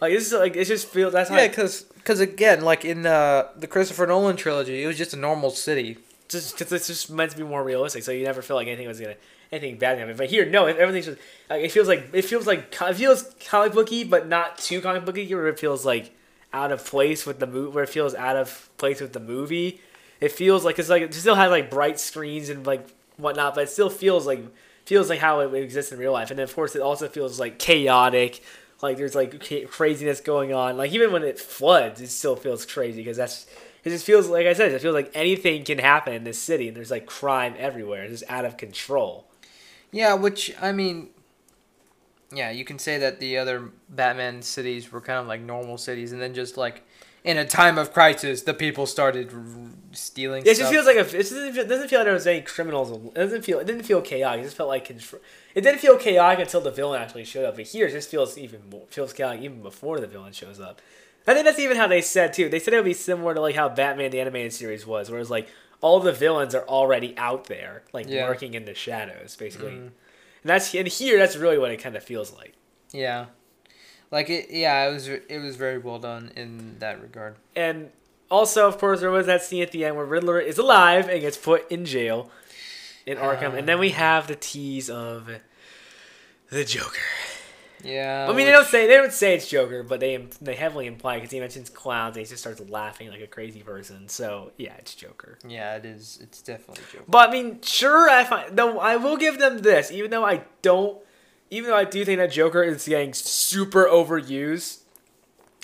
Like this is like it just feels that's how
yeah, because again, like in uh, the Christopher Nolan trilogy, it was just a normal city.
just because it's just meant to be more realistic. So you never feel like anything was gonna anything bad happen. But here, no, everything's just like it feels like it feels like it feels comic booky, but not too comic booky. Where it feels like out of place with the movie, where it feels out of place with the movie. It feels like it's like it still has like bright screens and like whatnot, but it still feels like feels like how it exists in real life. And then of course, it also feels like chaotic. Like there's like craziness going on. Like even when it floods, it still feels crazy because that's it just feels like I said, it feels like anything can happen in this city, and there's like crime everywhere. It's just out of control.
Yeah, which I mean, yeah, you can say that the other Batman cities were kind of like normal cities, and then just like in a time of crisis, the people started r- stealing.
It just
stuff.
feels like a, it doesn't feel, it doesn't feel like there was any criminals. It doesn't feel it didn't feel chaotic. It just felt like control. It didn't feel chaotic until the villain actually showed up. But here, it just feels even more feels chaotic even before the villain shows up. I think that's even how they said too. They said it would be similar to like how Batman the animated series was, where it's like all the villains are already out there, like
Yeah.
lurking in the shadows, basically.
Mhm.
And that's and here that's really what it kind of feels like.
yeah, like it. Yeah, it was it was very well done in that regard.
And also, of course, there was that scene at the end where Riddler is alive and gets put in jail in Arkham, and then we uh. have the tease of the Joker.
Yeah,
I mean, they don't say they don't say it's Joker, but they they heavily imply because he mentions clowns and he just starts laughing like a crazy person. So yeah, it's Joker.
Yeah, it is. It's definitely Joker.
But I mean, sure, I find though I will give them this, even though I don't, even though I do think that Joker is getting super overused,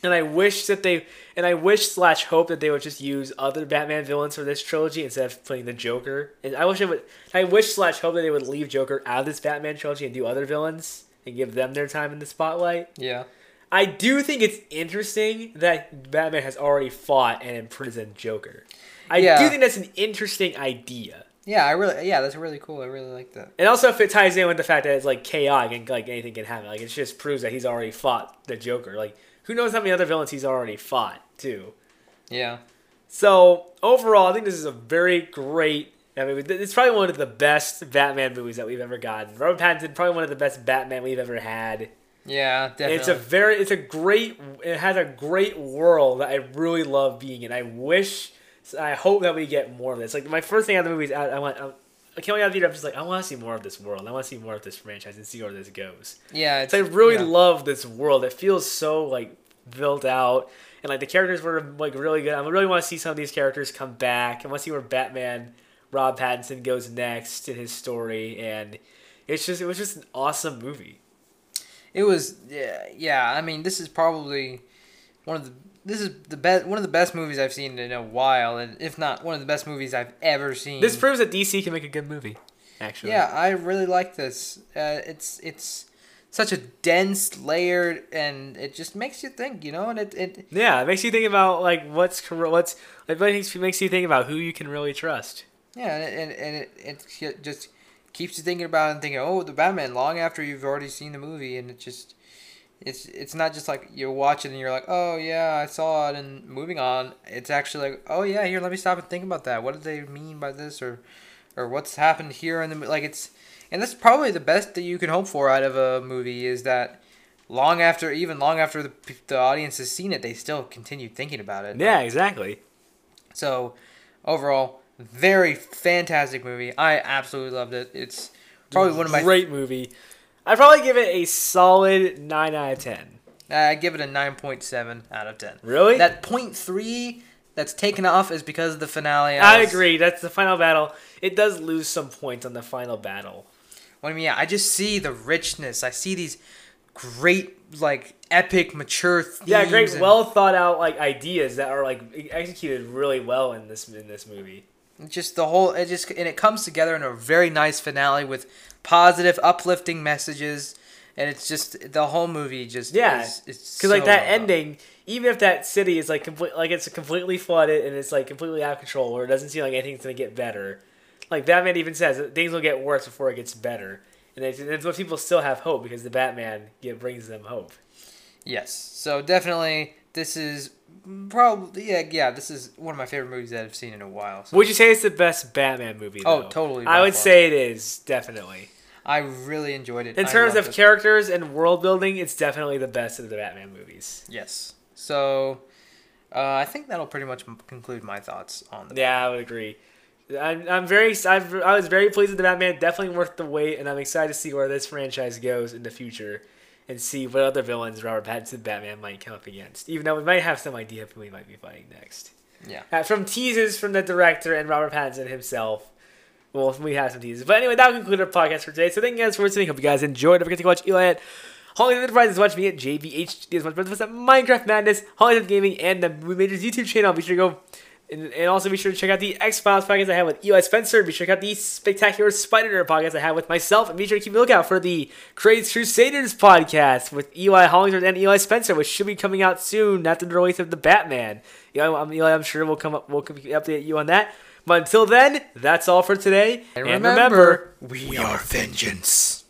and I wish that they and I wish slash hope that they would just use other Batman villains for this trilogy instead of putting the Joker. And I wish it would. I wish slash hope that they would leave Joker out of this Batman trilogy and do other villains and give them their time in the spotlight.
Yeah.
I do think it's interesting that Batman has already fought and imprisoned Joker. I
Yeah.
do think that's an interesting idea.
Yeah, I really. Yeah, that's really cool. I really like that.
And also, if it ties in with the fact that it's like chaotic and like anything can happen, like it just proves that he's already fought the Joker. Like, who knows how many other villains he's already fought too.
Yeah.
So overall, I think this is a very great. I mean, it's probably one of the best Batman movies that we've ever gotten. Robert Pattinson, probably one of the best Batman we've ever had.
Yeah, definitely.
It's a very, it's a great, it has a great world that I really love being in. I wish, I hope that we get more of this. Like my first thing out of the movie is I, I want, I can't wait out of the theater. I'm just like, I want to see more of this world. I want to see more of this franchise and see where this goes.
yeah, it's,
So I really
yeah.
love this world. It feels so like built out, and like the characters were like really good. I really want to see some of these characters come back. I want to see where Batman, Rob Pattinson goes next in his story, and it's just it was just an awesome movie.
It was yeah, yeah. I mean, this is probably one of the this is the best one of the best movies I've seen in a while, and if not one of the best movies I've ever seen.
This proves that DC can make a good movie. Actually,
yeah, I really like this. Uh, it's it's such a dense, layered, and it just makes you think, you know. And it, it
yeah. It makes you think about like what's what's like it makes, it makes you think about who you can really trust.
Yeah, and, and, and it, it it just keeps you thinking about it and thinking, oh, the Batman, long after you've already seen the movie, and it just, it's it's not just like you watch it and you're like, oh yeah, I saw it, and moving on. It's actually like, oh yeah, here, let me stop and think about that. What did they mean by this, or, or what's happened here in the like it's, and that's probably the best that you can hope for out of a movie is that. Long after, even long after the, the audience has seen it, they still continue thinking about it.
Yeah, exactly.
So, overall, very fantastic movie. I absolutely loved it. It's probably one of my.
great movie. I'd probably give it a solid nine out of ten.
Uh, I give it a nine point seven out of ten.
Really?
That point three that's taken off is because of the finale.
I
was-
agree. That's the final battle. It does lose some points on the final battle.
What I mean, yeah, I just see the richness. I see these great, like, epic, mature themes.
Yeah, great,
and
well thought out like ideas that are like executed really well in this in this movie.
Just the whole, it just and it comes together in a very nice finale with positive, uplifting messages, and it's just the whole movie just
Yeah, Because like that ending, even if that city is like complete, like it's completely flooded and it's like completely out of control, or it doesn't seem like anything's gonna get better. Like Batman even says, that things will get worse before it gets better, and it's, it's what people still have hope because the Batman get, brings them hope.
Yes. So definitely, this is probably yeah yeah. This is one of my favorite movies that I've seen in a while. So
Would you say it's the best Batman movie?
Oh, totally,
I would
far.
say it is definitely.
I really enjoyed it.
In
I
terms of characters and world building, it's definitely the best of the Batman movies.
Yes. So, uh, I think that'll pretty much conclude my thoughts on the.
Yeah, I would agree. I'm, I'm very I've, I was very pleased with the Batman. Definitely worth the wait, and I'm excited to see where this franchise goes in the future, and see what other villains Robert Pattinson Batman might come up against. Even though we might have some idea of who we might be fighting next.
Yeah.
Uh, from teases from the director and Robert Pattinson himself. Well, we have some teases. But anyway, that will conclude our podcast for today. So thank you guys for listening. Hope you guys enjoyed. Don't forget to watch Eli at Hollywood Enterprises. Watch me at JVHD as much as at Minecraft Madness, Hollywood Gaming, and the Movie Majors YouTube channel. Be sure to go. And, and also be sure to check out the X Files podcast I have with Eli Spencer. Be sure to check out the Spectacular Spider Nerd podcast I have with myself. And be sure to keep a lookout for the Crazy Crusaders podcast with Eli Hollingsworth and Eli Spencer, which should be coming out soon after the release of the Batman. Eli, I'm, Eli, I'm sure we'll come up, we'll update you on that. But until then, that's all for today.
And
And
remember,
remember
we are vengeance.